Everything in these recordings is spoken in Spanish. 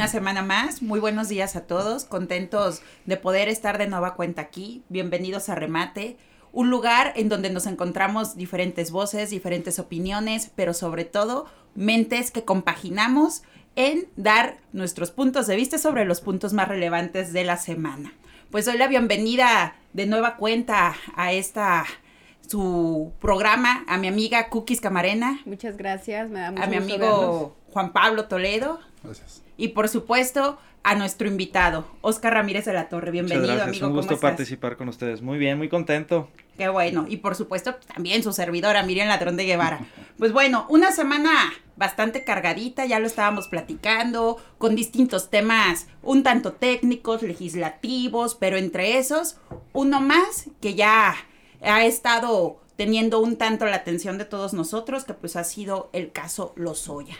Una semana más. Muy buenos días a todos. Contentos de poder estar de nueva cuenta aquí. Bienvenidos a Remate, un lugar en donde nos encontramos diferentes voces, diferentes opiniones, pero sobre todo mentes que compaginamos en dar nuestros puntos de vista sobre los puntos más relevantes de la semana. Pues doy la bienvenida de nueva cuenta a esta su programa a mi amiga Cookies Camarena. Muchas gracias, me da mucho A mi amigo Juan Pablo Toledo. Gracias. Y por supuesto, a nuestro invitado, Oscar Ramírez de la Torre. Bienvenido, Muchas gracias. amigo. Un ¿cómo gusto estás? participar con ustedes. Muy bien, muy contento. Qué bueno. Y por supuesto, también su servidora, Miriam Ladrón de Guevara. Pues bueno, una semana bastante cargadita, ya lo estábamos platicando, con distintos temas un tanto técnicos, legislativos, pero entre esos, uno más que ya ha estado teniendo un tanto la atención de todos nosotros, que pues ha sido el caso Lozoya.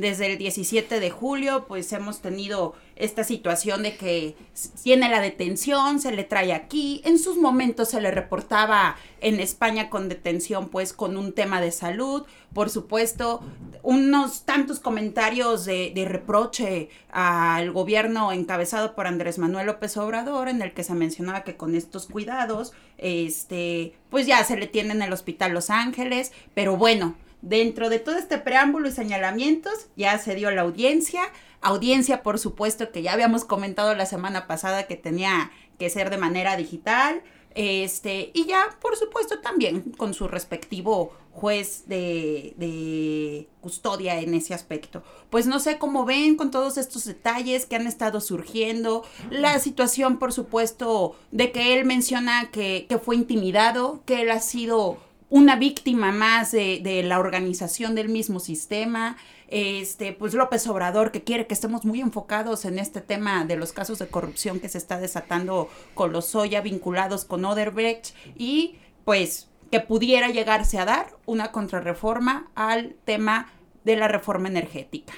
Desde el 17 de julio, pues hemos tenido esta situación de que tiene la detención, se le trae aquí. En sus momentos se le reportaba en España con detención, pues con un tema de salud. Por supuesto, unos tantos comentarios de, de reproche al gobierno encabezado por Andrés Manuel López Obrador, en el que se mencionaba que con estos cuidados, este, pues ya se le tiene en el Hospital Los Ángeles. Pero bueno, Dentro de todo este preámbulo y señalamientos, ya se dio la audiencia. Audiencia, por supuesto, que ya habíamos comentado la semana pasada que tenía que ser de manera digital. Este, y ya, por supuesto, también con su respectivo juez de, de, custodia en ese aspecto. Pues no sé cómo ven con todos estos detalles que han estado surgiendo, la situación, por supuesto, de que él menciona que, que fue intimidado, que él ha sido una víctima más de, de, la organización del mismo sistema. Este, pues López Obrador, que quiere que estemos muy enfocados en este tema de los casos de corrupción que se está desatando con los Soya vinculados con Oderbrecht y pues que pudiera llegarse a dar una contrarreforma al tema de la reforma energética.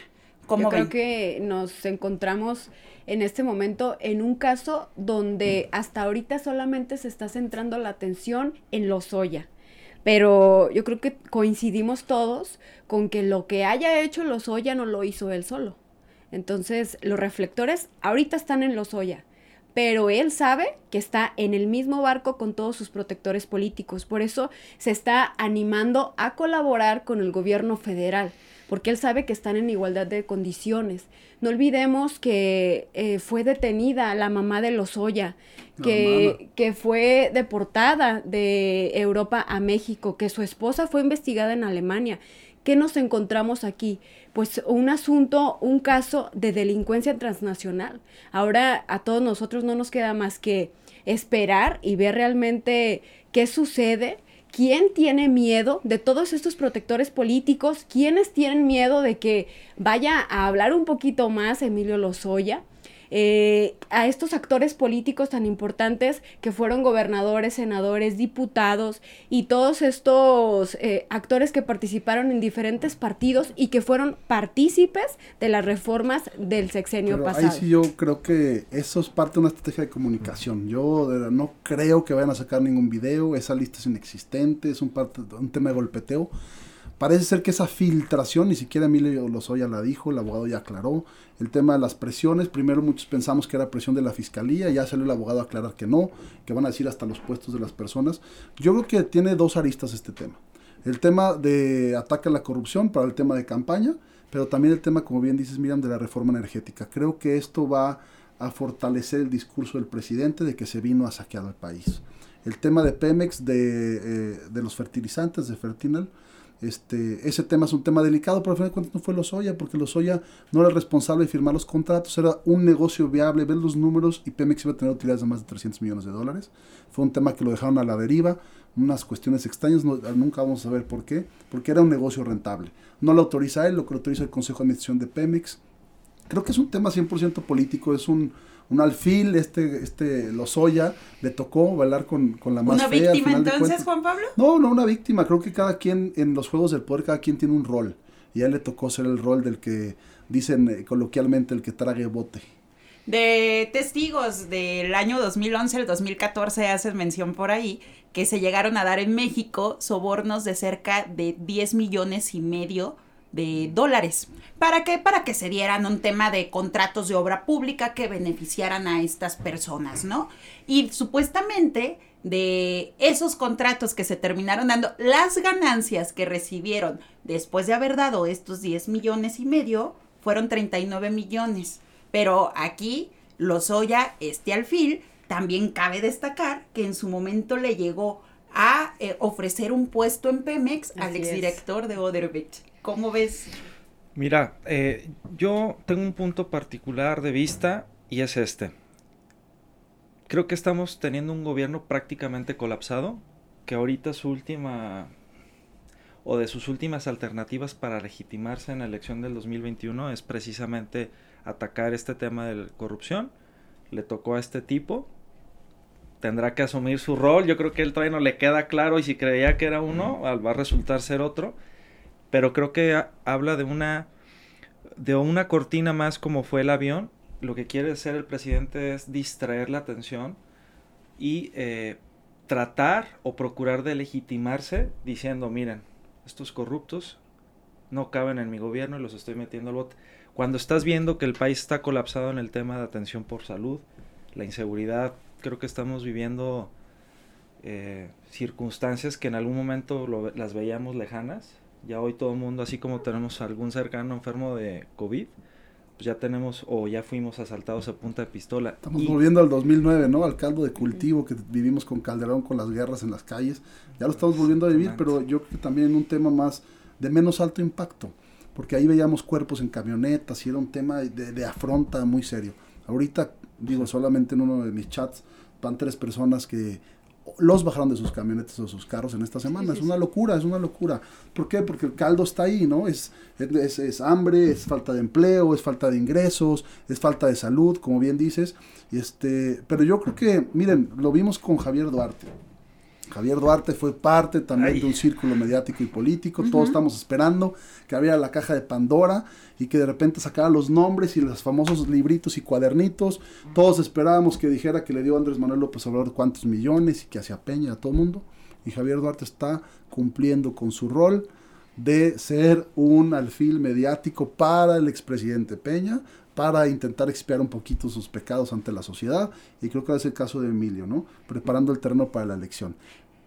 Yo creo que nos encontramos en este momento en un caso donde hasta ahorita solamente se está centrando la atención en los Soya pero yo creo que coincidimos todos con que lo que haya hecho Lozoya no lo hizo él solo. Entonces, los reflectores ahorita están en Lozoya, pero él sabe que está en el mismo barco con todos sus protectores políticos. Por eso se está animando a colaborar con el gobierno federal, porque él sabe que están en igualdad de condiciones. No olvidemos que eh, fue detenida la mamá de Lozoya, que, que fue deportada de Europa a México, que su esposa fue investigada en Alemania. ¿Qué nos encontramos aquí? Pues un asunto, un caso de delincuencia transnacional. Ahora a todos nosotros no nos queda más que esperar y ver realmente qué sucede. ¿Quién tiene miedo de todos estos protectores políticos? ¿Quiénes tienen miedo de que vaya a hablar un poquito más Emilio Lozoya? Eh, a estos actores políticos tan importantes que fueron gobernadores, senadores, diputados y todos estos eh, actores que participaron en diferentes partidos y que fueron partícipes de las reformas del sexenio Pero pasado. Ahí sí yo creo que eso es parte de una estrategia de comunicación. Yo de, no creo que vayan a sacar ningún video, esa lista es inexistente, es un, parte, un tema de golpeteo. Parece ser que esa filtración, ni siquiera Emilio Lozoya la dijo, el abogado ya aclaró. El tema de las presiones, primero muchos pensamos que era presión de la fiscalía, ya salió el abogado a aclarar que no, que van a decir hasta los puestos de las personas. Yo creo que tiene dos aristas este tema. El tema de ataque a la corrupción para el tema de campaña, pero también el tema, como bien dices Miriam, de la reforma energética. Creo que esto va a fortalecer el discurso del presidente de que se vino a saquear al país. El tema de Pemex, de, eh, de los fertilizantes, de Fertinal, este, ese tema es un tema delicado, pero al final de cuentas no fue Lozoya, porque Lozoya no era responsable de firmar los contratos, era un negocio viable, ver los números y Pemex iba a tener utilidades de más de 300 millones de dólares. Fue un tema que lo dejaron a la deriva, unas cuestiones extrañas, nunca vamos a saber por qué, porque era un negocio rentable. No lo autoriza él, lo que lo autoriza el Consejo de Administración de Pemex. Creo que es un tema 100% político, es un, un alfil, este, este Lozoya, le tocó bailar con, con la más ¿Una fea, víctima entonces. Juan Pablo? No, no una víctima. Creo que cada quien, en los juegos del poder, cada quien tiene un rol. Y a él le tocó ser el rol del que, dicen eh, coloquialmente, el que trague bote. De testigos del año 2011 al 2014 haces mención por ahí que se llegaron a dar en México sobornos de cerca de 10 millones y medio de dólares. ¿Para qué? Para que se dieran un tema de contratos de obra pública que beneficiaran a estas personas, ¿no? Y supuestamente de esos contratos que se terminaron dando, las ganancias que recibieron después de haber dado estos 10 millones y medio fueron 39 millones. Pero aquí, Lozoya, este alfil, también cabe destacar que en su momento le llegó a eh, ofrecer un puesto en Pemex al exdirector de Oderbech. ¿Cómo ves? Mira, eh, yo tengo un punto particular de vista y es este. Creo que estamos teniendo un gobierno prácticamente colapsado, que ahorita su última o de sus últimas alternativas para legitimarse en la elección del 2021 es precisamente atacar este tema de corrupción. Le tocó a este tipo, tendrá que asumir su rol. Yo creo que él todavía no le queda claro y si creía que era uno, va a resultar ser otro. Pero creo que habla de una de una cortina más como fue el avión. Lo que quiere hacer el presidente es distraer la atención y eh, tratar o procurar de legitimarse diciendo, miren, estos corruptos no caben en mi gobierno y los estoy metiendo al bote. Cuando estás viendo que el país está colapsado en el tema de atención por salud, la inseguridad creo que estamos viviendo eh, circunstancias que en algún momento las veíamos lejanas. Ya hoy todo el mundo, así como tenemos algún cercano enfermo de COVID, pues ya tenemos o ya fuimos asaltados a punta de pistola. Estamos volviendo al 2009, ¿no? Al caldo de cultivo que vivimos con Calderón, con las guerras en las calles. Ya lo estamos volviendo a vivir, pero yo creo que también un tema más de menos alto impacto, porque ahí veíamos cuerpos en camionetas y era un tema de, de afronta muy serio. Ahorita, digo, solamente en uno de mis chats van tres personas que los bajaron de sus camionetas o sus carros en esta semana. es una locura, es una locura. ¿Por qué? Porque el caldo está ahí, ¿no? Es, es, es, hambre, es falta de empleo, es falta de ingresos, es falta de salud, como bien dices. Este, pero yo creo que, miren, lo vimos con Javier Duarte. Javier Duarte fue parte también de un círculo mediático y político. Todos estamos esperando que abriera la caja de Pandora y que de repente sacara los nombres y los famosos libritos y cuadernitos. Todos esperábamos que dijera que le dio a Andrés Manuel López Obrador cuántos millones y que hacía peña a todo el mundo. Y Javier Duarte está cumpliendo con su rol de ser un alfil mediático para el expresidente Peña, para intentar expiar un poquito sus pecados ante la sociedad, y creo que es el caso de Emilio, ¿no? Preparando el terreno para la elección.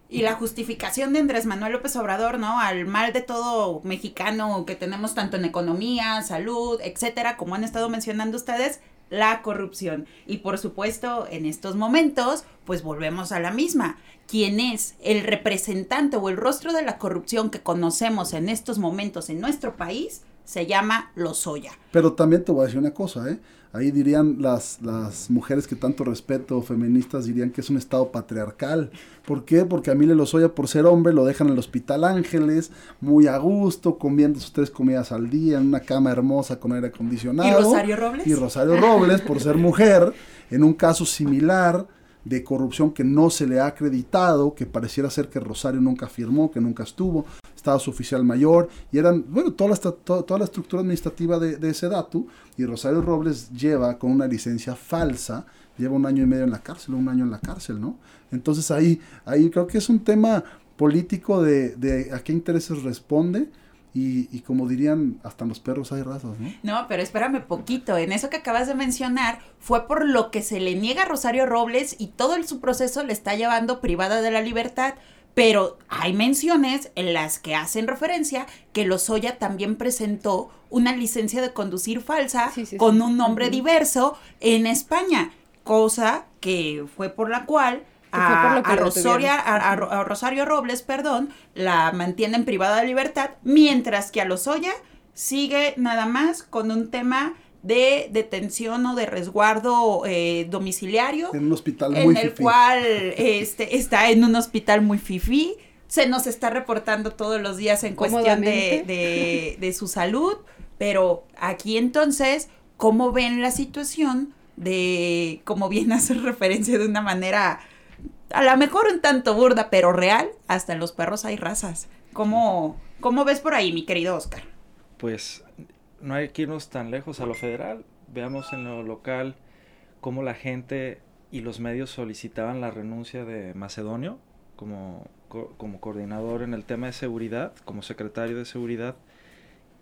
Y la justificación de Andrés Manuel López Obrador, ¿no? Al mal de todo mexicano que tenemos tanto en economía, salud, etcétera, como han estado mencionando ustedes, la corrupción. Y por supuesto, en estos momentos, pues volvemos a la misma. ¿Quién es el representante o el rostro de la corrupción que conocemos en estos momentos en nuestro país? Se llama Lozoya. Pero también te voy a decir una cosa, ¿eh? Ahí dirían las, las mujeres que tanto respeto, feministas, dirían que es un estado patriarcal. ¿Por qué? Porque a Emilio Lozoya, por ser hombre, lo dejan en el Hospital Ángeles, muy a gusto, comiendo sus tres comidas al día, en una cama hermosa con aire acondicionado. ¿Y Rosario Robles? Y Rosario Robles, por ser mujer, en un caso similar de corrupción que no se le ha acreditado, que pareciera ser que Rosario nunca firmó, que nunca estuvo, estaba su oficial mayor, y eran, bueno, toda la, toda, la estructura administrativa de, ese dato, y Rosario Robles lleva con una licencia falsa, lleva un año y medio en la cárcel, un año en la cárcel, ¿no? Entonces ahí, ahí creo que es un tema político de, de a qué intereses responde, y, y, como dirían, hasta los perros hay razas, ¿no? No, pero espérame poquito. En eso que acabas de mencionar, fue por lo que se le niega a Rosario Robles y todo su proceso le está llevando privada de la libertad. Pero hay menciones en las que hacen referencia que Lozoya también presentó una licencia de conducir falsa sí, sí, con sí. un nombre diverso en España, cosa que fue por la cual a, a, Rosario, a, a, Rosario Robles, perdón, la mantienen privada de libertad, mientras que a Lozoya sigue nada más con un tema de detención o de resguardo eh, domiciliario. En un hospital muy En el fifí. cual este, está en un hospital muy fifí. Se nos está reportando todos los días en cuestión de, de, de su salud. Pero aquí entonces, ¿cómo ven la situación de, como bien hace referencia de una manera, a lo mejor un tanto burda, pero real, hasta en los perros hay razas? ¿Cómo, cómo ves por ahí, mi querido Oscar? Pues no hay que irnos tan lejos a lo federal. Veamos en lo local cómo la gente y los medios solicitaban la renuncia de Macedonio como, como coordinador en el tema de seguridad, como secretario de seguridad.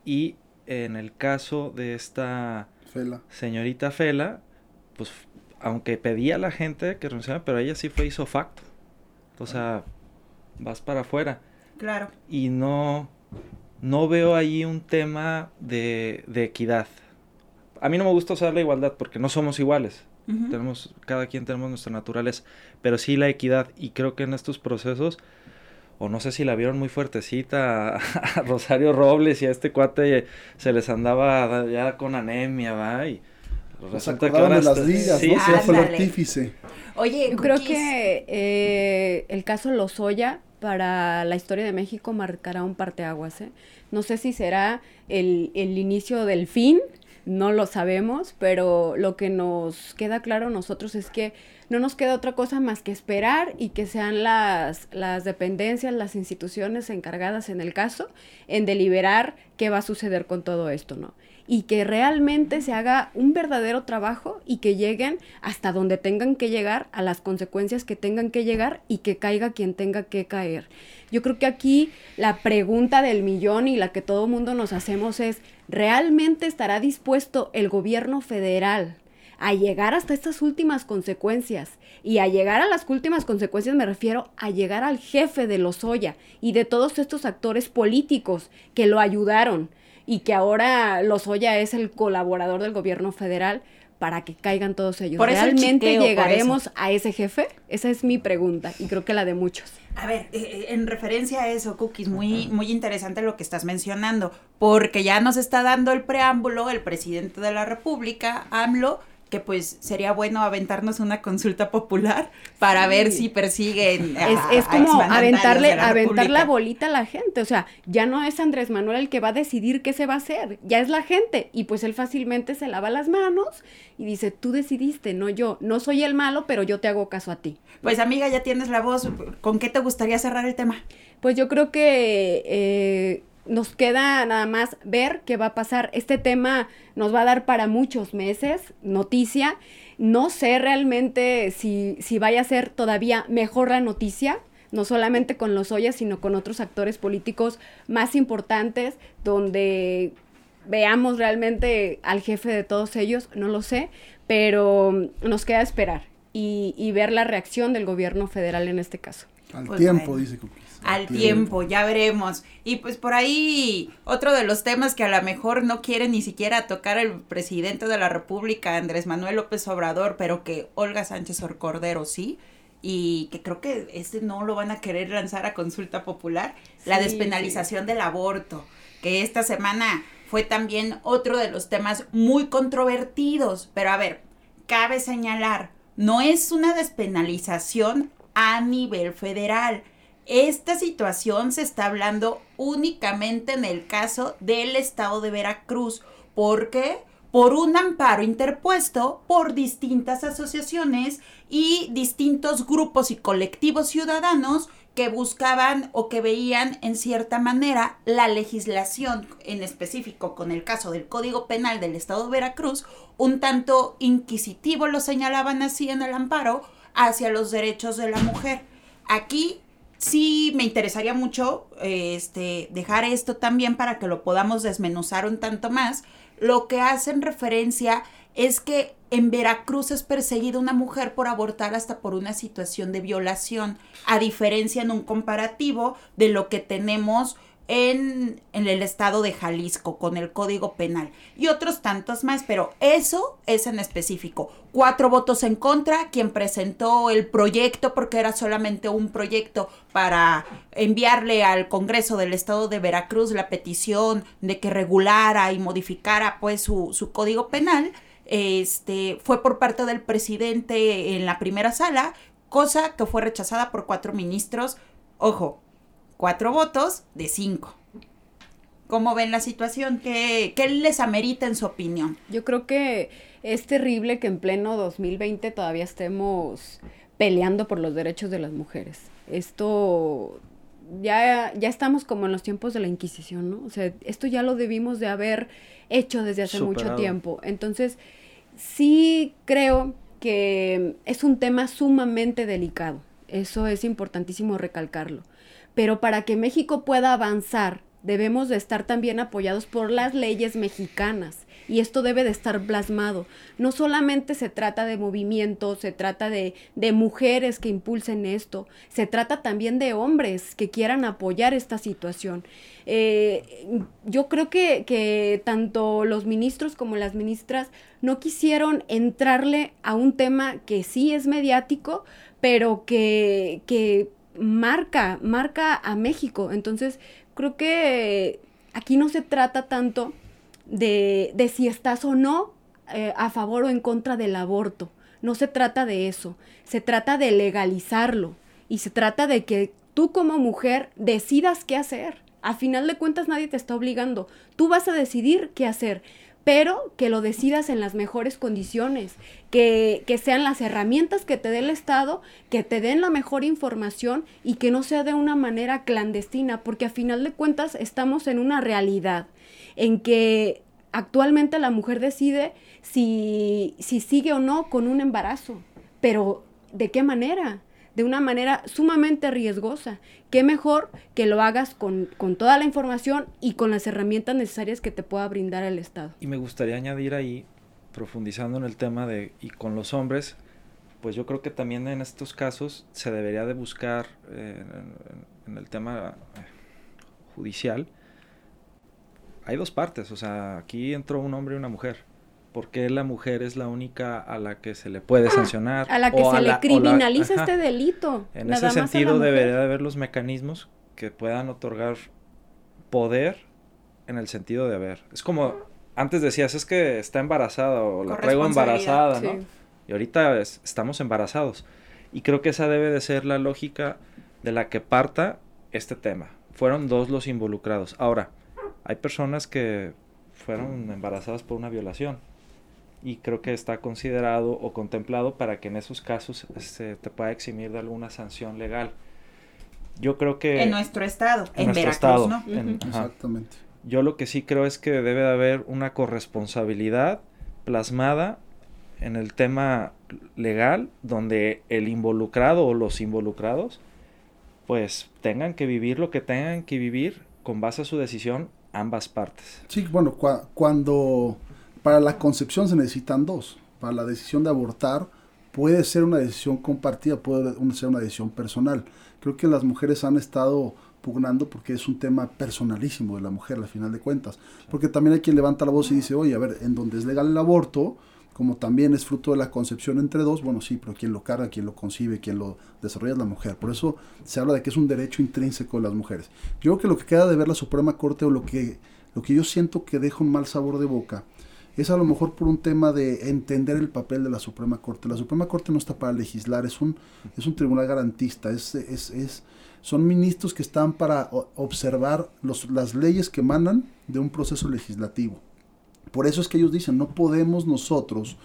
Y en el caso de esta Fela. señorita Fela, pues aunque pedía a la gente que renunciara, pero ella sí fue hizo facto. O sea, vas para afuera. Claro. Y no, no veo ahí un tema de, de equidad. A mí no me gusta usar la igualdad porque no somos iguales. Tenemos, cada quien tenemos nuestra naturaleza, pero sí la equidad. Y creo que en estos procesos, o no sé si la vieron muy fuertecita a, a Rosario Robles y a este cuate se les andaba ya con anemia, va. Y de las ligas, sí, el artífice. Oye, Yo creo que eh, el caso Lozoya para la historia de México marcará un parteaguas. ¿eh? No sé si será el, el inicio del fin, no lo sabemos, pero lo que nos queda claro a nosotros es que no nos queda otra cosa más que esperar y que sean las, las dependencias, las instituciones encargadas en el caso en deliberar qué va a suceder con todo esto, ¿no? y que realmente se haga un verdadero trabajo y que lleguen hasta donde tengan que llegar, a las consecuencias que tengan que llegar y que caiga quien tenga que caer. Yo creo que aquí la pregunta del millón y la que todo mundo nos hacemos es, ¿realmente estará dispuesto el gobierno federal a llegar hasta estas últimas consecuencias. Y a llegar a las últimas consecuencias me refiero a llegar al jefe de Lozoya y de todos estos actores políticos que lo ayudaron y que ahora Lozoya es el colaborador del gobierno federal para que caigan todos ellos. Por eso el ¿Realmente por llegaremos a ese jefe? Esa es mi pregunta y creo que la de muchos. A ver, eh, en referencia a eso, Cookies, muy, muy interesante lo que estás mencionando, porque ya nos está dando el preámbulo el presidente de la República, AMLO, que pues sería bueno aventarnos una consulta popular para Sí. ver si persiguen a- Es, es como aventarle, la aventar la bolita a la gente. O sea, ya no es Andrés Manuel el que va a decidir qué se va a hacer, ya es la gente. Y pues él fácilmente se lava las manos y dice, tú decidiste, no yo. No soy el malo, pero yo te hago caso a ti. Pues amiga, ya tienes la voz, ¿con qué te gustaría cerrar el tema? Pues yo creo que eh, nos queda nada más ver qué va a pasar. Este tema nos va a dar para muchos meses noticia. No sé realmente si, si vaya a ser todavía mejor la noticia, no solamente con los Ollas, sino con otros actores políticos más importantes, donde veamos realmente al jefe de todos ellos, no lo sé, pero nos queda esperar y, y ver la reacción del gobierno federal en este caso. Al Pues tiempo, bueno. dice Cookies. Al tiempo, ya veremos. Y pues por ahí, otro de los temas que a lo mejor no quiere ni siquiera tocar el presidente de la República, Andrés Manuel López Obrador, pero que Olga Sánchez Orcordero sí, y que creo que este no lo van a querer lanzar a consulta popular, la Sí, despenalización del aborto, que esta semana fue también otro de los temas muy controvertidos. Pero a ver, cabe señalar, no es una despenalización a nivel federal. Esta situación se está hablando únicamente en el caso del estado de Veracruz. ¿Por qué? Por un amparo interpuesto por distintas asociaciones y distintos grupos y colectivos ciudadanos que buscaban o que veían en cierta manera la legislación, en específico con el caso del Código Penal del Estado de Veracruz, un tanto inquisitivo, lo señalaban así en el amparo, hacia los derechos de la mujer. Aquí sí me interesaría mucho este, dejar esto también para que lo podamos desmenuzar un tanto más. Lo que hacen referencia es que en Veracruz es perseguida una mujer por abortar hasta por una situación de violación, a diferencia en un comparativo de lo que tenemos en, el estado de Jalisco con el Código Penal y otros tantos más, pero eso es en específico. Cuatro votos en contra, quien presentó el proyecto, porque era solamente un proyecto para enviarle al Congreso del Estado de Veracruz la petición de que regulara y modificara pues su, su Código Penal, este, fue por parte del presidente en la primera sala, cosa que fue rechazada por cuatro ministros. Ojo, cuatro votos de cinco. ¿Cómo ven la situación? ¿Qué, qué les amerita en su opinión? Yo creo que es terrible que en pleno 2020 todavía estemos peleando por los derechos de las mujeres. Esto ya, ya estamos como en los tiempos de la Inquisición, ¿no? O sea, esto ya lo debimos de haber hecho desde hace mucho tiempo. Entonces, sí creo que es un tema sumamente delicado. Eso es importantísimo recalcarlo. Pero para que México pueda avanzar debemos de estar también apoyados por las leyes mexicanas y esto debe de estar plasmado. No solamente se trata de movimientos, se trata de, de, mujeres que impulsen esto, se trata también de hombres que quieran apoyar esta situación. Eh, yo creo que, que tanto los ministros como las ministras no quisieron entrarle a un tema que sí es mediático, pero que, que marca, marca a México. Entonces, creo que aquí no se trata tanto de, de si estás o no eh, a favor o en contra del aborto. No se trata de eso. Se trata de legalizarlo. Y se trata de que tú como mujer decidas qué hacer. A final de cuentas nadie te está obligando. Tú vas a decidir qué hacer pero que lo decidas en las mejores condiciones, que, que, sean las herramientas que te dé el Estado, que te den la mejor información y que no sea de una manera clandestina, porque a final de cuentas estamos en una realidad en que actualmente la mujer decide si, si sigue o no con un embarazo, pero ¿de qué manera? De una manera sumamente riesgosa. Qué mejor que lo hagas con, con, toda la información y con las herramientas necesarias que te pueda brindar el Estado. Y me gustaría añadir ahí, profundizando en el tema de, y con los hombres, pues yo creo que también en estos casos se debería de buscar eh, en, en, el tema eh, judicial. Hay dos partes, o sea, aquí entró un hombre y una mujer ¿por qué la mujer es la única a la que se le puede sancionar? A la que se le criminaliza este delito. En ese sentido debería de haber los mecanismos que puedan otorgar poder en el sentido de haber. Es como antes decías, es que está embarazada o la traigo embarazada, ¿no? Y ahorita estamos embarazados. Y creo que esa debe de ser la lógica de la que parta este tema. Fueron dos los involucrados. Ahora, hay personas que fueron embarazadas por una violación y creo que está considerado o contemplado para que en esos casos se este, te pueda eximir de alguna sanción legal. Yo creo que... En nuestro estado, en, nuestro estado, ¿no? Exactamente. Yo lo que sí creo es que debe de haber una corresponsabilidad plasmada en el tema legal donde el involucrado o los involucrados pues tengan que vivir lo que tengan que vivir con base a su decisión ambas partes. Sí, bueno, cuando para la concepción se necesitan dos. Para la decisión de abortar puede ser una decisión compartida, puede ser una decisión personal. Creo que las mujeres han estado pugnando porque es un tema personalísimo de la mujer al final de cuentas. Porque también hay quien levanta la voz y dice, oye, a ver, en donde es legal el aborto, como también es fruto de la concepción entre dos, bueno, sí, pero quien lo carga, quien lo concibe, quien lo desarrolla es la mujer. Por eso se habla de que es un derecho intrínseco de las mujeres. Yo creo que lo que queda de ver la Suprema Corte o lo que, lo que yo siento que deja un mal sabor de boca es a lo mejor por un tema de entender el papel de la Suprema Corte. La Suprema Corte no está para legislar, es un, es un tribunal garantista, es, es, es son ministros que están para observar los, las leyes que emanan de un proceso legislativo. Por eso es que ellos dicen, no podemos nosotros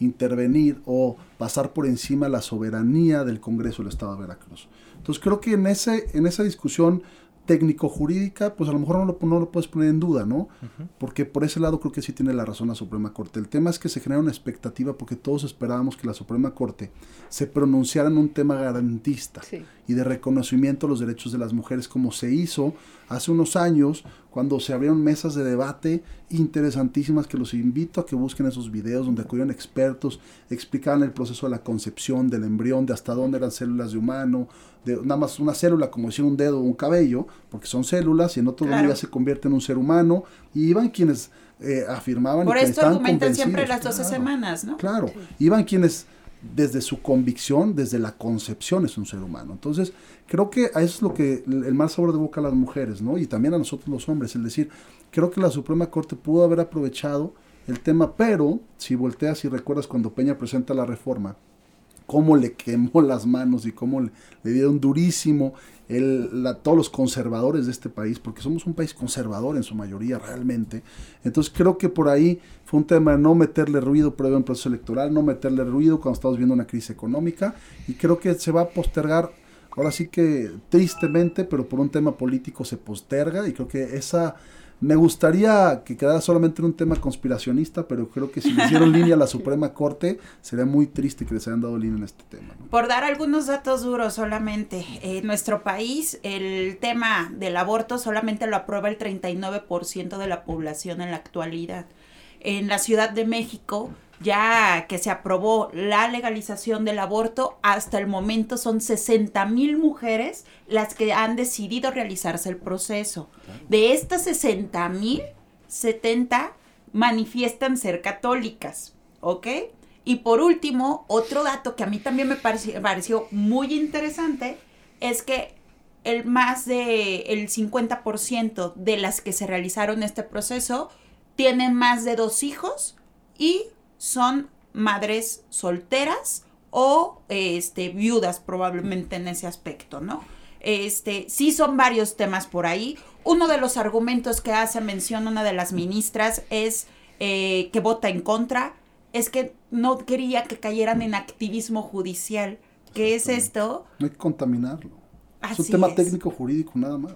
intervenir o pasar por encima la soberanía del Congreso del Estado de Veracruz. Entonces creo que en, ese, en esa discusión técnico-jurídica, pues a lo mejor no lo, no lo puedes poner en duda, ¿no? Porque por ese lado creo que sí tiene la razón la Suprema Corte. El tema es que se genera una expectativa porque todos esperábamos que la Suprema Corte se pronunciara en un tema garantista y de reconocimiento a los derechos de las mujeres, como se hizo hace unos años cuando se abrieron mesas de debate interesantísimas que los invito a que busquen esos videos donde acudieron expertos, explicaban el proceso de la concepción del embrión, de hasta dónde eran células de humano, de nada más una célula como decir un dedo o un cabello, porque son células y en otro claro. se convierte en un ser humano, y iban quienes eh, afirmaban Por y que esto argumentan siempre las 12 claro, semanas, ¿no? Claro, iban quienes desde su convicción, desde la concepción es un ser humano. Entonces, creo que a eso es lo que el mal sabor de boca a las mujeres, ¿no? Y también a nosotros los hombres, es decir, creo que la Suprema Corte pudo haber aprovechado el tema, pero si volteas y recuerdas cuando Peña presenta la reforma, cómo le quemó las manos y cómo le, le dieron durísimo el, la, todos los conservadores de este país, porque somos un país conservador en su mayoría realmente. Entonces creo que por ahí fue un tema de no meterle ruido previo a un proceso electoral, no meterle ruido cuando estamos viendo una crisis económica y creo que se va a postergar ahora sí que tristemente, pero por un tema político se posterga y creo que esa Me gustaría que quedara solamente en un tema conspiracionista, pero creo que si le hicieron línea a la Suprema Corte, sería muy triste que les hayan dado línea en este tema. Por dar algunos datos duros solamente, en nuestro país el tema del aborto solamente lo aprueba el 39% de la población en la actualidad. En la Ciudad de México ya que se aprobó la legalización del aborto, hasta el momento son 60 mil mujeres las que han decidido realizarse el proceso. De estas 60 mil, 70 manifiestan ser católicas, ¿ok? Y por último, otro dato que a mí también me pareció, pareció muy interesante es que el más de el 50% de las que se realizaron este proceso tienen más de dos hijos y son madres solteras o este, viudas probablemente en ese aspecto, ¿no? Este, sí son varios temas por ahí. Uno de los argumentos que hace mención una de las ministras es eh, que vota en contra, es que no quería que cayeran en activismo judicial. ¿Qué es esto? No hay que contaminarlo. es un tema técnico jurídico nada más.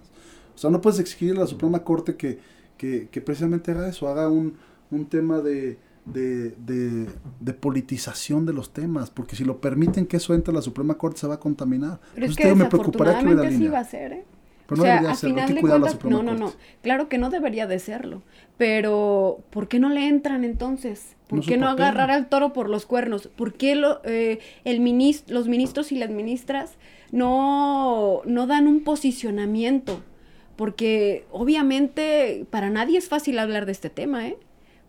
O sea, no puedes exigir a la Suprema Corte que, que, que precisamente haga eso, haga un, un tema de, de, de, de, politización de los temas, porque si lo permiten que eso entre a la Suprema Corte se va a contaminar. Pero es que me preocuparía que hubiera línea. va a ser, ¿eh? Pero no o sea, a final de cuentas, no, no, no, claro que no debería de serlo, pero ¿por qué no le entran entonces? ¿Por no qué no agarrar al toro por los cuernos? ¿Por qué lo, eh, el ministro, los ministros y las ministras no, no dan un posicionamiento? Porque obviamente para nadie es fácil hablar de este tema, ¿eh?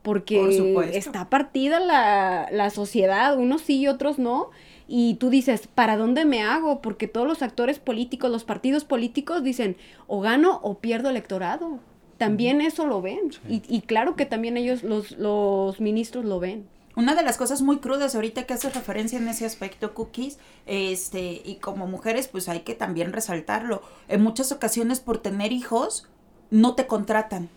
Porque está partida la, la, sociedad, unos sí y otros no, y tú dices, ¿para dónde me hago? Porque todos los actores políticos, los partidos políticos dicen, o gano o pierdo electorado. También eso lo ven, y, y, claro que también ellos, los, los ministros lo ven. Una de las cosas muy crudas ahorita que hace referencia en ese aspecto, Cookies, este, y como mujeres, pues hay que también resaltarlo. En muchas ocasiones por tener hijos, no te contratan.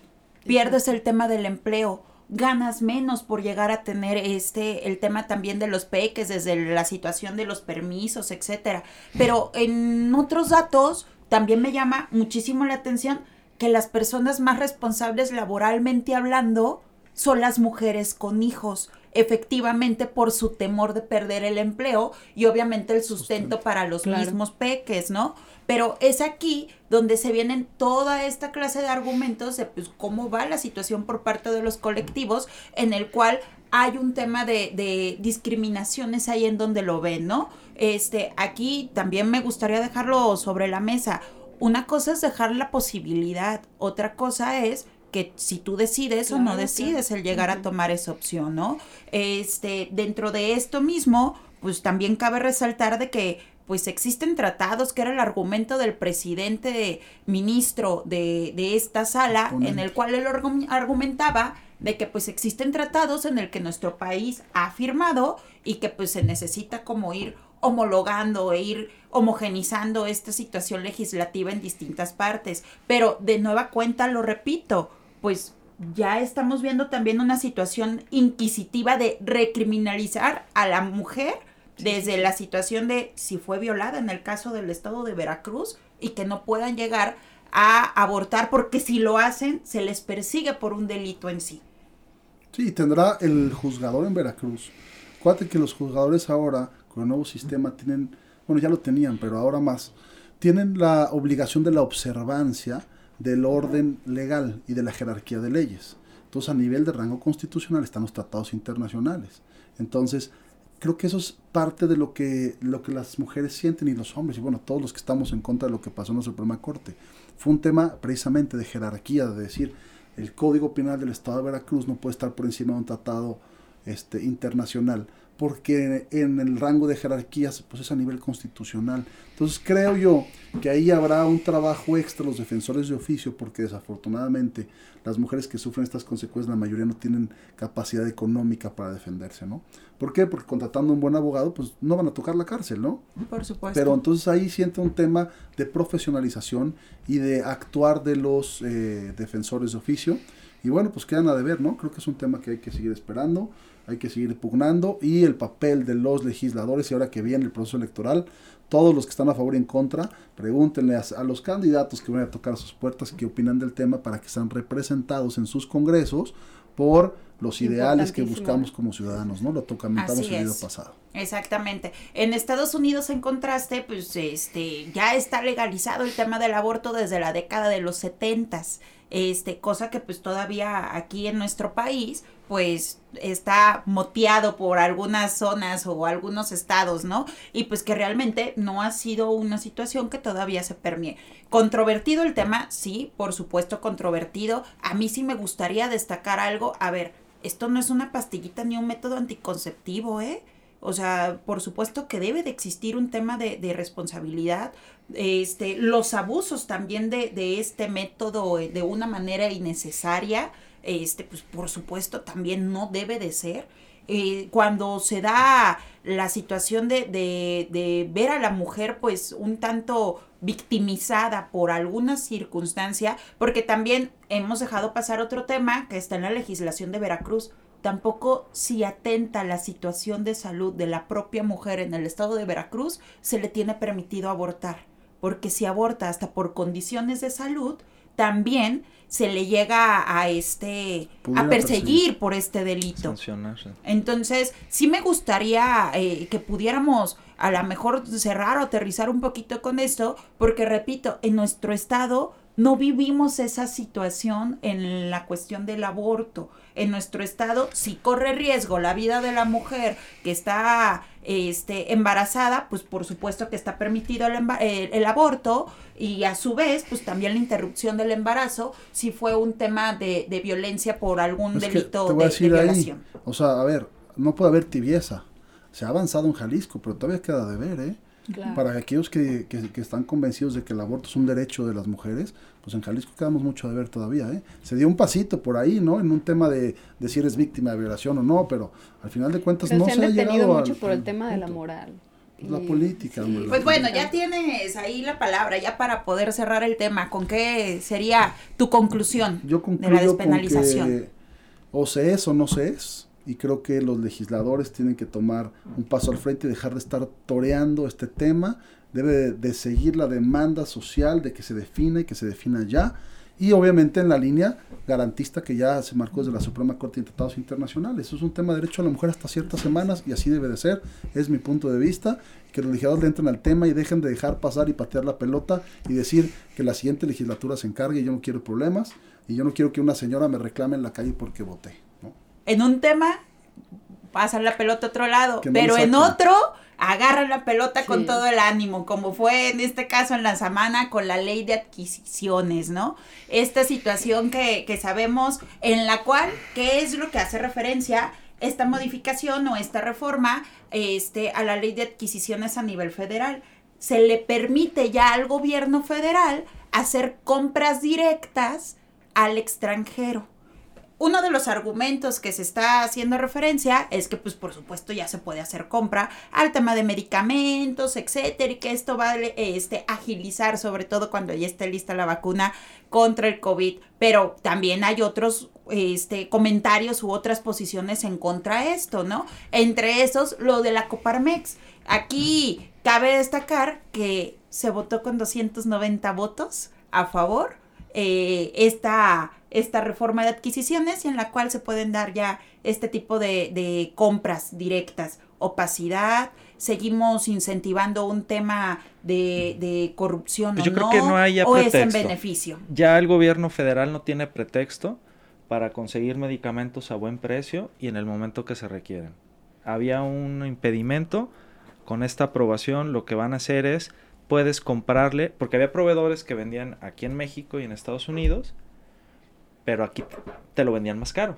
Pierdes el tema del empleo ganas menos por llegar a tener este el tema también de los peques desde la situación de los permisos, etcétera. Pero en otros datos también me llama muchísimo la atención que las personas más responsables laboralmente hablando son las mujeres con hijos, efectivamente por su temor de perder el empleo y obviamente el sustento, para los mismos peques, ¿no? Pero es aquí donde se vienen toda esta clase de argumentos de pues, cómo va la situación por parte de los colectivos, en el cual hay un tema de, de discriminaciones ahí en donde lo ven, ¿no? Este, aquí también me gustaría dejarlo sobre la mesa. Una cosa es dejar la posibilidad, otra cosa es que si tú decides o no decides el llegar a tomar esa opción, ¿no? Este, dentro de esto mismo, pues también cabe resaltar de que pues existen tratados, que era el argumento del presidente ministro de, de esta sala, en el cual él argumentaba de que pues existen tratados en el que nuestro país ha firmado y que pues se necesita como ir homologando e ir homogenizando esta situación legislativa en distintas partes. Pero de nueva cuenta, lo repito, pues ya estamos viendo también una situación inquisitiva de recriminalizar a la mujer desde la situación de si fue violada en el caso del estado de Veracruz y que no puedan llegar a abortar porque si lo hacen se les persigue por un delito en sí. Sí, tendrá el juzgador en Veracruz. Acuérdate que los juzgadores ahora, con el nuevo sistema, tienen, bueno, ya lo tenían, pero ahora más, tienen la obligación de la observancia del orden legal y de la jerarquía de leyes. Entonces, a nivel de rango constitucional están los tratados internacionales. Entonces, creo que eso es parte de lo que, lo que las mujeres sienten y los hombres, y bueno, todos los que estamos en contra de lo que pasó en la Suprema Corte. Fue un tema precisamente de jerarquía, de decir, el Código Penal del Estado de Veracruz no puede estar por encima de un tratado este, internacional, porque en el rango de jerarquías pues es a nivel constitucional. Entonces creo yo que ahí habrá un trabajo extra los defensores de oficio, porque desafortunadamente las mujeres que sufren estas consecuencias, la mayoría no tienen capacidad económica para defenderse, ¿no? ¿Por qué? Porque contratando un buen abogado, pues no van a tocar la cárcel, ¿no? Por supuesto. Pero entonces ahí siente un tema de profesionalización y de actuar de los eh, defensores de oficio Y bueno, pues quedan a deber, ¿no? Creo que es un tema que hay que seguir esperando, hay que seguir pugnando y el papel de los legisladores y ahora que viene el proceso electoral, todos los que están a favor y en contra, pregúntenle a, a los candidatos que van a tocar sus puertas qué opinan del tema para que sean representados en sus congresos por los ideales que buscamos como ciudadanos, ¿no? Lo comentamos Así el video es. pasado. Exactamente. En Estados Unidos, en contraste, pues este ya está legalizado el tema del aborto desde la década de los setentas. Este, cosa que pues todavía aquí en nuestro país, pues está moteado por algunas zonas o algunos estados, ¿no? Y pues que realmente no ha sido una situación que todavía se permee. Controvertido el tema, sí, por supuesto controvertido. A mí sí me gustaría destacar algo. A ver, esto no es una pastillita ni un método anticonceptivo, ¿eh? O sea, por supuesto que debe de existir un tema de, de responsabilidad. Este, los abusos también de, de este método eh, de una manera innecesaria, este, pues por supuesto también no debe de ser. Eh, cuando se da la situación de, de, de ver a la mujer pues un tanto victimizada por alguna circunstancia, porque también hemos dejado pasar otro tema que está en la legislación de Veracruz, tampoco si atenta a la situación de salud de la propia mujer en el estado de Veracruz, se le tiene permitido abortar, porque si aborta hasta por condiciones de salud, también se le llega a, a este Pudiera a perseguir perseguir. por este delito. Entonces, sí me gustaría eh, que pudiéramos a lo mejor cerrar o aterrizar un poquito con esto, porque repito, en nuestro estado no vivimos esa situación en la cuestión del aborto. En nuestro estado, si corre riesgo la vida de la mujer que está este, embarazada, pues por supuesto que está permitido el, el- el aborto y a su vez, pues también la interrupción del embarazo si fue un tema de, de violencia por algún Es delito te voy a de, de ahí, violación. o sea, a ver, no puede haber tibieza. Se ha avanzado en Jalisco, pero todavía queda de ver, ¿eh? Claro. Para aquellos que, que, que están convencidos de que el aborto es un derecho de las mujeres, pues en Jalisco quedamos mucho de ver todavía, ¿eh? Se dio un pasito por ahí, ¿no? En un tema de, de si eres víctima de violación o no, pero al final de cuentas Pero no se se, han ha detenido llegado mucho al- por el tema de la moral. Pues la política, hombre, la Pues bueno, política. ya tienes ahí la palabra, ya para poder cerrar el tema, ¿con qué sería tu conclusión Yo de la concluyo con despenalización? que o se es o no se es, y creo que los legisladores tienen que tomar un paso al frente y dejar de estar toreando este tema, debe de, seguir la demanda social de que se defina y que se defina ya, y obviamente en la línea garantista que ya se marcó desde la Suprema Corte de Tratados Internacionales. Eso es un tema de derecho a la mujer hasta ciertas semanas y así debe de ser, es mi punto de vista, que los legisladores le entren al tema y dejen de dejar pasar y patear la pelota y decir que la siguiente legislatura se encargue, yo no quiero problemas y yo no quiero que una señora me reclame en la calle porque voté. En un tema pasan la pelota a otro lado, no pero en otro agarran la pelota con todo el ánimo, como fue en este caso en la semana con la ley de adquisiciones, ¿no? Esta situación que, que sabemos en la cual, ¿qué es lo que hace referencia? esta modificación o esta reforma este, a la ley de adquisiciones a nivel federal. Se le permite ya al gobierno federal hacer compras directas al extranjero. Uno de los argumentos que se está haciendo referencia es que, pues, por supuesto, ya se puede hacer compra al tema de medicamentos, etcétera, y que esto va a este, agilizar, sobre todo cuando ya esté lista la vacuna contra el COVID. Pero también hay otros este, comentarios u otras posiciones en contra de esto, ¿no? Entre esos, lo de la Coparmex. Aquí cabe destacar que se votó con 290 votos a favor eh, esta, esta reforma de adquisiciones y en la cual se pueden dar ya este tipo de, de compras directas. Opacidad, seguimos incentivando un tema de, de corrupción Pues o yo creo no, que no hay ya o es en pretexto. beneficio. Ya el gobierno federal no tiene pretexto para conseguir medicamentos a buen precio y en el momento que se requieren. Había un impedimento, con esta aprobación lo que van a hacer es, puedes comprarle, porque había proveedores que vendían aquí en México y en Estados Unidos, pero aquí te lo vendían más caro,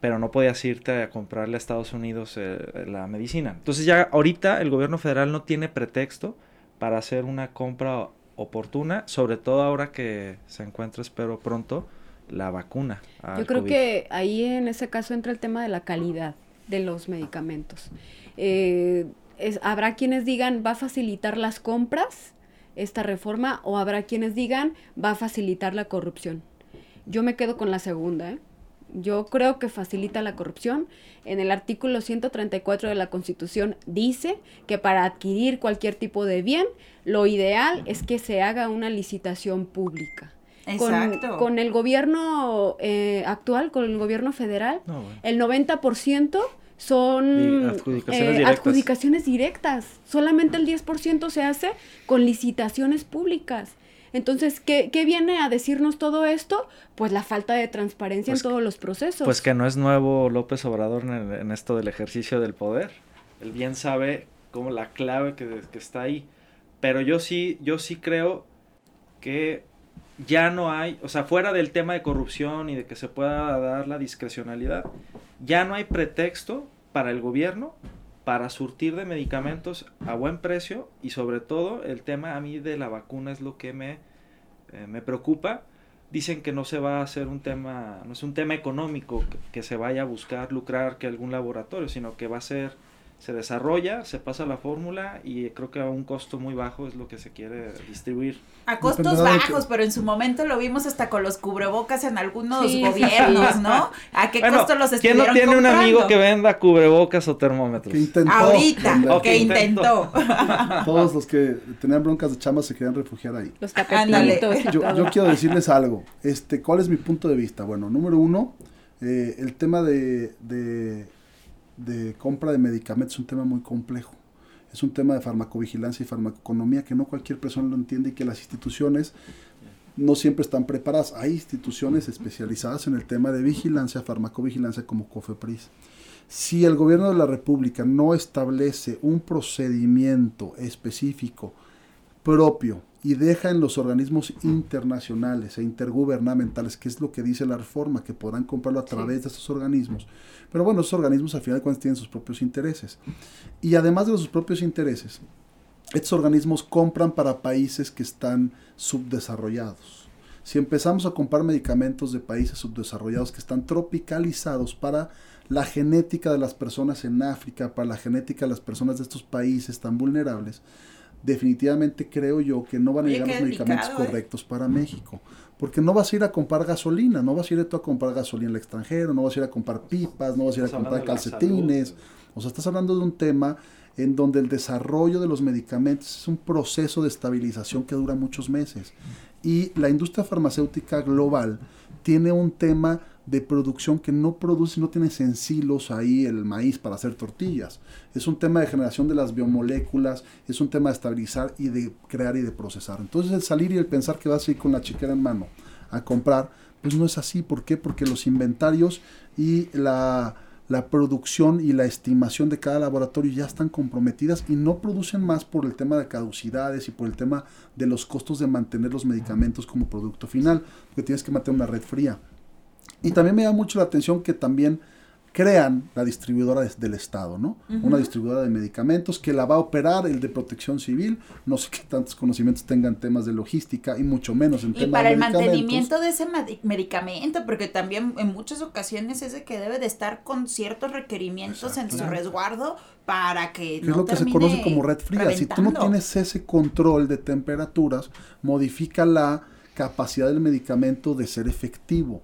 pero no podías irte a comprarle a Estados Unidos eh, la medicina. Entonces ya ahorita el gobierno federal no tiene pretexto para hacer una compra oportuna, sobre todo ahora que se encuentra, espero pronto, la vacuna. Yo creo COVID. que ahí en ese caso entra el tema de la calidad de los medicamentos. Eh, es- habrá quienes digan va a facilitar las compras esta reforma o habrá quienes digan va a facilitar la corrupción. Yo me quedo con la segunda, ¿eh? Yo creo que facilita la corrupción. En el artículo 134 de la Constitución dice que para adquirir cualquier tipo de bien, lo ideal es que se haga una licitación pública. Exacto. Con, el gobierno eh, actual, con el gobierno federal, No, bueno. el 90% son Di- adjudicaciones eh, directas. adjudicaciones directas. Solamente el 10% se hace con licitaciones públicas. Entonces, ¿qué, qué viene a decirnos todo esto? Pues la falta de transparencia Pues en todos los procesos. Pues que no es nuevo López Obrador en, en esto del ejercicio del poder. Él bien sabe como la clave que, que está ahí. Pero yo sí, yo sí creo que ya no hay, o sea, fuera del tema de corrupción y de que se pueda dar la discrecionalidad, ya no hay pretexto para el gobierno para surtir de medicamentos a buen precio y sobre todo el tema a mí de la vacuna es lo que me, eh, me preocupa. Dicen que no se va a hacer un tema, no es un tema económico que, que se vaya a buscar lucrar que algún laboratorio, sino que va a ser, se desarrolla, se pasa la fórmula y creo que a un costo muy bajo es lo que se quiere distribuir. A costos bajos, que- pero en su momento lo vimos hasta con los cubrebocas en algunos Sí, gobiernos, sí. ¿no? ¿A qué Bueno, costo los ¿Quién no tiene un amigo que venda cubrebocas o termómetros? Que intentó. Ahorita, que intentó. intentó. Todos los que tenían broncas de chamba se querían refugiar ahí. los tapetitos Yo, yo quiero decirles algo. Este, ¿Cuál es mi punto de vista? Bueno, número uno, eh, el tema de, de, de compra de medicamentos es un tema muy complejo. Es un tema de farmacovigilancia y farmacoeconomía que no cualquier persona lo entiende y que las instituciones no siempre están preparadas. Hay instituciones especializadas en el tema de vigilancia, farmacovigilancia como COFEPRIS. Si el gobierno de la República no establece un procedimiento específico propio y deja en los organismos internacionales e intergubernamentales, que es lo que dice la reforma, que podrán comprarlo a través de estos organismos. Pero bueno, esos organismos al final de cuentas tienen sus propios intereses. Y además de sus propios intereses, estos organismos compran para países que están subdesarrollados. Si empezamos a comprar medicamentos de países subdesarrollados que están tropicalizados para la genética de las personas en África, para la genética de las personas de estos países tan vulnerables, definitivamente creo yo que no van a llegar los medicamentos ¿eh? correctos para México. Porque no vas a ir a comprar gasolina, no vas a ir tú a comprar gasolina al extranjero, no vas a ir a comprar pipas, no vas a ir a comprar calcetines. O sea, estás hablando de un tema en donde el desarrollo de los medicamentos es un proceso de estabilización que dura muchos meses. Y la industria farmacéutica global tiene un tema de producción que no produce, no tiene en silos ahí el maíz para hacer tortillas. Es un tema de generación de las biomoléculas, es un tema de estabilizar y de crear y de procesar. Entonces el salir y el pensar que vas a ir con la chiquera en mano a comprar, pues no es así. ¿Por qué? Porque los inventarios y la, la producción y la estimación de cada laboratorio ya están comprometidas y no producen más por el tema de caducidades y por el tema de los costos de mantener los medicamentos como producto final, porque tienes que mantener una red fría. Y también me da mucho la atención que también crean la distribuidora del Estado, ¿no? Una distribuidora de medicamentos que la va a operar el de protección civil. No sé qué tantos conocimientos tengan temas de logística y mucho menos en Y temas para de el medicamentos. mantenimiento de ese medicamento, porque también en muchas ocasiones es de que debe de estar con ciertos requerimientos en su resguardo para que que no es lo que se conoce como red fría. Si tú no tienes ese control de temperaturas, modifica la capacidad del medicamento de ser efectivo.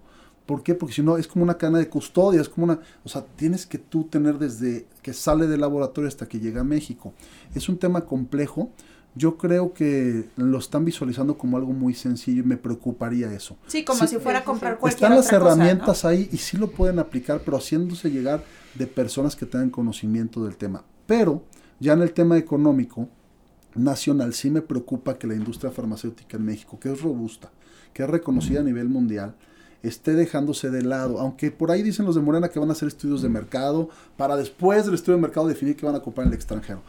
¿Por qué? Porque si no es como una cadena de custodia, es como una, o sea, tienes que tú tener desde que sale del laboratorio hasta que llega a México. Es un tema complejo. Yo creo que lo están visualizando como algo muy sencillo y me preocuparía eso. Sí, como Sí, si fuera a comprar cualquier Están las otra cosa, ¿no? herramientas ahí y sí lo pueden aplicar, pero haciéndose llegar de personas que tengan conocimiento del tema. Pero ya en el tema económico nacional sí me preocupa que la industria farmacéutica en México, que es robusta, que es reconocida a nivel mundial, esté dejándose de lado, aunque por ahí dicen los de Morena que van a hacer estudios de mercado para después del estudio de mercado definir que van a comprar en el extranjero.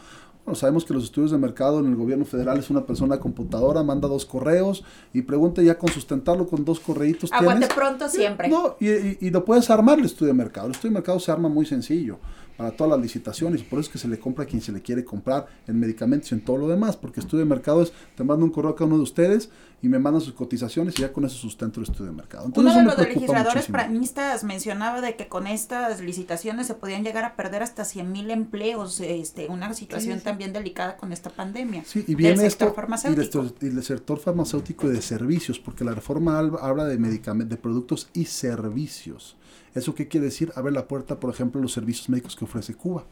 Bueno, sabemos que los estudios de mercado en el gobierno federal es una persona computadora, manda dos correos y pregunta ya con sustentarlo con dos correitos. Aguante tienes. pronto siempre. No, y, y- y lo puedes armar el estudio de mercado. El estudio de mercado se arma muy sencillo para todas las licitaciones. Por eso es que se le compra a quien se le quiere comprar en medicamentos y en todo lo demás. Porque estudio de mercado es, te mando un correo a cada uno de ustedes y me mandan sus cotizaciones y ya con eso sustento el estudio de mercado. Entonces, Uno de los legisladores pranistas mencionaba de que con estas licitaciones se podían llegar a perder hasta 100 mil empleos, este, una situación también delicada con esta pandemia. Sí, y viene esto farmacéutico. Y, el sector farmacéutico y de servicios, porque la reforma habla de medicamentos, de productos y servicios. ¿Eso qué quiere decir? Abre la puerta, por ejemplo, a los servicios médicos que ofrece Cuba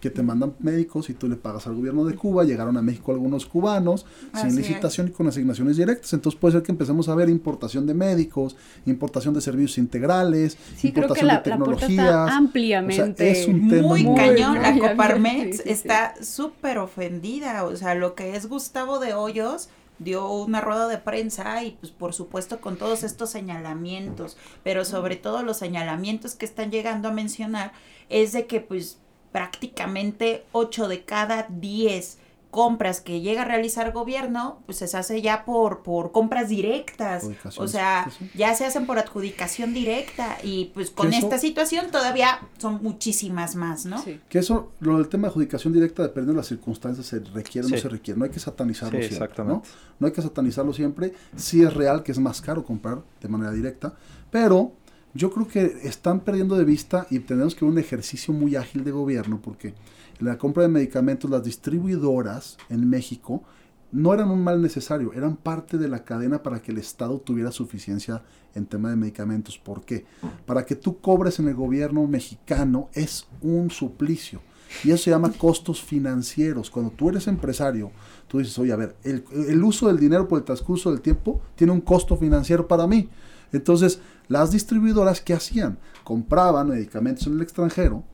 que te mandan médicos y tú le pagas al gobierno de Cuba, llegaron a México algunos cubanos sin licitación y con asignaciones directas, entonces puede ser que empecemos a ver importación de médicos, importación de servicios integrales, importación de tecnologías. ampliamente. es un tema muy, cañón, la Coparmex está súper ofendida, o sea, lo que es Gustavo de Hoyos dio una rueda de prensa y pues por supuesto con todos estos señalamientos, pero sobre todo los señalamientos que están llegando a mencionar es de que pues prácticamente 8 de cada 10 compras que llega a realizar gobierno, pues se hace ya por, por compras directas. O sea, ya se hacen por adjudicación directa y pues con esta situación todavía son muchísimas más, ¿no? Que eso, lo del tema de adjudicación directa, dependiendo de las circunstancias, se requiere o no se requiere. No hay que satanizarlo siempre, ¿no? No hay que satanizarlo siempre. Sí es real que es más caro comprar de manera directa, pero yo creo que están perdiendo de vista y tenemos que ver un ejercicio muy ágil de gobierno porque la compra de medicamentos, las distribuidoras en México no eran un mal necesario, eran parte de la cadena para que el Estado tuviera suficiencia en tema de medicamentos. ¿Por qué? Para que tú cobres en el gobierno mexicano es un suplicio. Y eso se llama costos financieros. Cuando tú eres empresario, tú dices, oye, a ver, el, el uso del dinero por el transcurso del tiempo tiene un costo financiero para mí. Entonces, las distribuidoras, ¿qué hacían? Compraban medicamentos en el extranjero.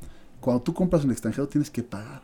Cuando tú compras en el extranjero tienes que pagar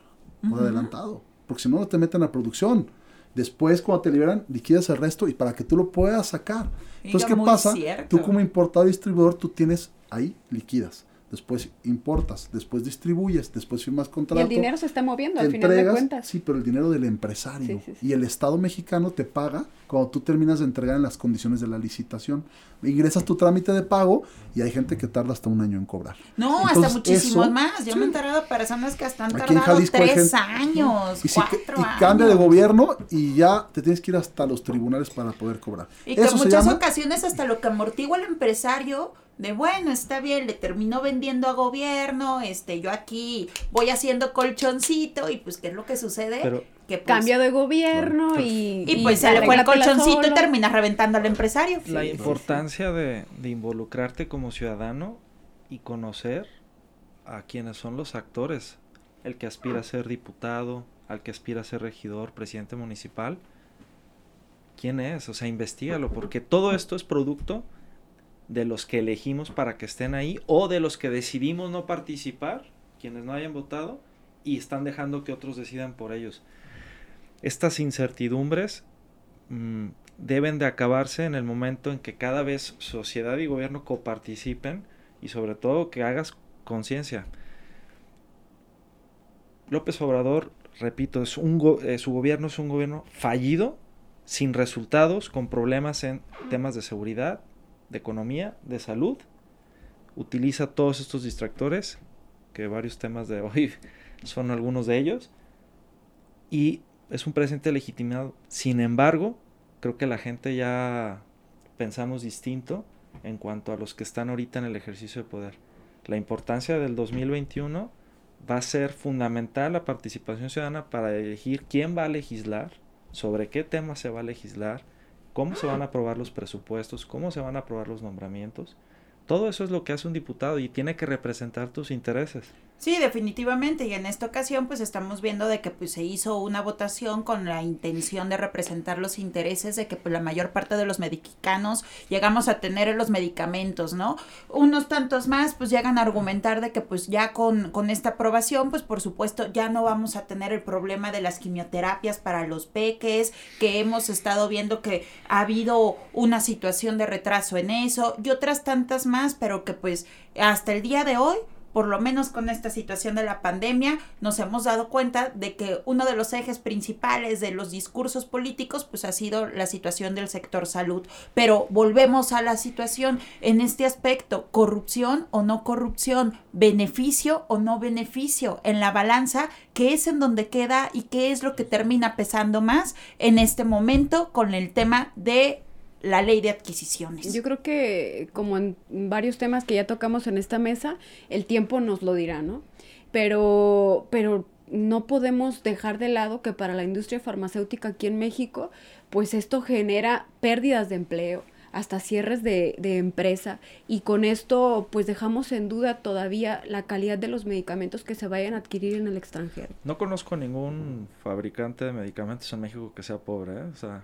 por adelantado, porque si no, no te meten a producción. Después, cuando te liberan, liquidas el resto y para que tú lo puedas sacar. Entonces, ¿qué pasa? Tú como importador distribuidor, tú tienes ahí liquidas después importas, después distribuyes, después firmas contrato. Y el dinero se está moviendo al final de cuentas. Sí, pero el dinero del empresario. Y el Estado mexicano te paga cuando tú terminas de entregar en las condiciones de la licitación. Ingresas tu trámite de pago y hay gente que tarda hasta un año en cobrar. No, hasta muchísimo más. Yo me he enterado de personas que hasta han tardado tres años, y cuatro y cambia de gobierno y ya te tienes que ir hasta los tribunales para poder cobrar. Y que en muchas ocasiones hasta lo que amortigua el empresario de bueno, está bien, le terminó vendiendo a gobierno, este, yo aquí voy haciendo colchoncito y pues, ¿qué es lo que sucede? que pues, cambio de gobierno y, y, pues se le fue el colchoncito y termina reventando al empresario. La importancia de, de involucrarte como ciudadano y conocer a quienes son los actores, el que aspira a ser diputado, al que aspira a ser regidor, presidente municipal, ¿quién es? O sea, investigalo, porque todo esto es producto de los que elegimos para que estén ahí o de los que decidimos no participar, quienes no hayan votado, y están dejando que otros decidan por ellos. Estas incertidumbres mm, deben de acabarse en el momento en que cada vez sociedad y gobierno coparticipen y sobre todo que hagas conciencia. López Obrador, repito, es un eh, su gobierno es un gobierno fallido, sin resultados, con problemas en temas de seguridad, de economía, de salud, utiliza todos estos distractores, que varios temas de hoy son algunos de ellos, y es un presidente legitimado. Sin embargo, creo que la gente ya pensamos distinto en cuanto a los que están ahorita en el ejercicio de poder. La importancia del 2021 va a ser fundamental la participación ciudadana para elegir quién va a legislar, sobre qué tema se va a legislar, cómo se van a aprobar los presupuestos, cómo se van a aprobar los nombramientos. Todo eso es lo que hace un diputado y tiene que representar tus intereses. Sí, definitivamente. Y en esta ocasión, pues estamos viendo de que pues se hizo una votación con la intención de representar los intereses de que pues la mayor parte de los mexicanos llegamos a tener los medicamentos, ¿no? Unos tantos más, pues llegan a argumentar de que pues ya con, con esta aprobación, pues por supuesto ya no vamos a tener el problema de las quimioterapias para los peques, que hemos estado viendo que ha habido una situación de retraso en eso y otras tantas más, pero que pues hasta el día de hoy por lo menos con esta situación de la pandemia, nos hemos dado cuenta de que uno de los ejes principales de los discursos políticos pues ha sido la situación del sector salud. Pero volvemos a la situación. En este aspecto, corrupción o no corrupción, beneficio o no beneficio en la balanza, que es en donde queda y qué es lo que termina pesando más en este momento con el tema de la ley de adquisiciones. Yo creo que como en varios temas que ya tocamos en esta mesa, el tiempo nos lo dirá, ¿no? Pero, pero no podemos dejar de lado que para la industria farmacéutica aquí en México, pues esto genera pérdidas de empleo, hasta cierres de, de, empresa y con esto pues dejamos en duda todavía la calidad de los medicamentos que se vayan a adquirir en el extranjero. No conozco ningún fabricante de medicamentos en México que sea pobre, ¿eh? o sea,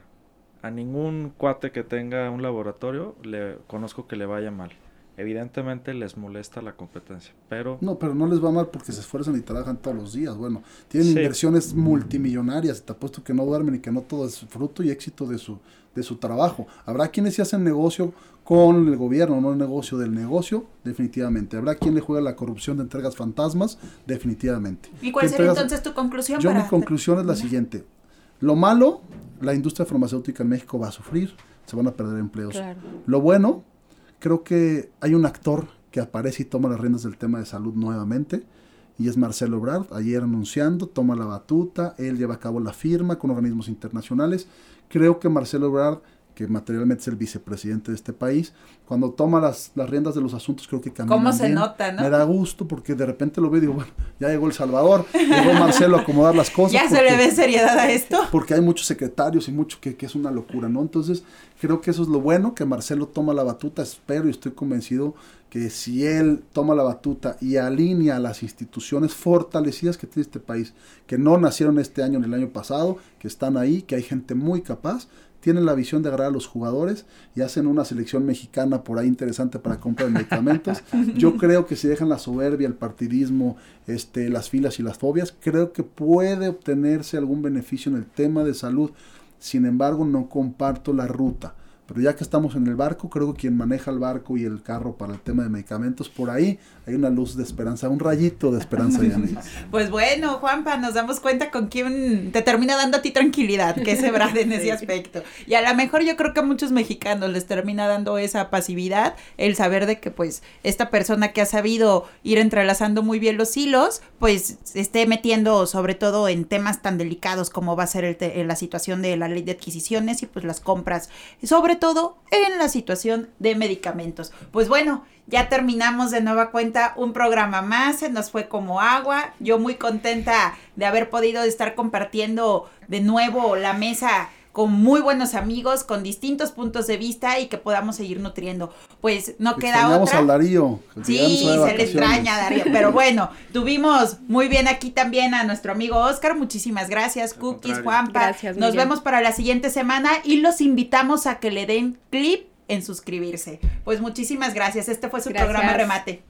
a ningún cuate que tenga un laboratorio le conozco que le vaya mal. Evidentemente les molesta la competencia, pero... No, pero no les va mal porque se esfuerzan y trabajan todos los días. Bueno, tienen sí. inversiones multimillonarias, te apuesto que no duermen y que no todo es fruto y éxito de su, de su trabajo. Habrá quienes se hacen negocio con el gobierno, no el negocio del negocio, definitivamente. Habrá quien le juega la corrupción de entregas fantasmas, definitivamente. ¿Y cuál sería entonces tu conclusión? Yo mi conclusión es la siguiente. Lo malo, la industria farmacéutica en México va a sufrir, se van a perder empleos. Claro. Lo bueno, creo que hay un actor que aparece y toma las riendas del tema de salud nuevamente, y es Marcelo Ebrard, ayer anunciando, toma la batuta, él lleva a cabo la firma con organismos internacionales. Creo que Marcelo Ebrard, que materialmente es el vicepresidente de este país, cuando toma las, las riendas de los asuntos, creo que camina ¿Cómo se bien. nota, no? Me da gusto porque de repente lo veo y digo, bueno, ya llegó El Salvador, llegó Marcelo a acomodar las cosas. Ya porque, se le ve seriedad a esto. Porque hay muchos secretarios y mucho que, que es una locura, ¿no? Entonces, creo que eso es lo bueno, que Marcelo toma la batuta, espero y estoy convencido que si él toma la batuta y alinea las instituciones fortalecidas que tiene este país, que no nacieron este año ni el año pasado, que están ahí, que hay gente muy capaz, tienen la visión de agarrar a los jugadores y hacen una selección mexicana por ahí interesante para compra de medicamentos. Yo creo que si dejan la soberbia, el partidismo, este, las filas y las fobias, creo que puede obtenerse algún beneficio en el tema de salud. Sin embargo, no comparto la ruta. Pero ya que estamos en el barco, creo que quien maneja el barco y el carro para el tema de medicamentos, por ahí hay una luz de esperanza, un rayito de esperanza. pues bueno, Juanpa, nos damos cuenta con quién te termina dando a ti tranquilidad, que es Ebrard en ese aspecto. Y a lo mejor yo creo que a muchos mexicanos les termina dando esa pasividad, el saber de que pues esta persona que ha sabido ir entrelazando muy bien los hilos, pues esté metiendo sobre todo en temas tan delicados como va a ser el la situación de la ley de adquisiciones y pues las compras, sobre todo en la situación de medicamentos. Pues bueno, ya terminamos de nueva cuenta un programa más, se nos fue como agua. Yo muy contenta de haber podido estar compartiendo de nuevo la mesa con muy buenos amigos, con distintos puntos de vista y que podamos seguir nutriendo. Pues no queda otra. al Darío. Sí, se le extraña Darío, pero bueno, tuvimos muy bien aquí también a nuestro amigo Oscar, muchísimas gracias, Al Cookies, contrario. Juanpa. Gracias, Nos Miguel. vemos para la siguiente semana y los invitamos a que le den clip en suscribirse. Pues muchísimas gracias. Este fue su Gracias. programa Remate.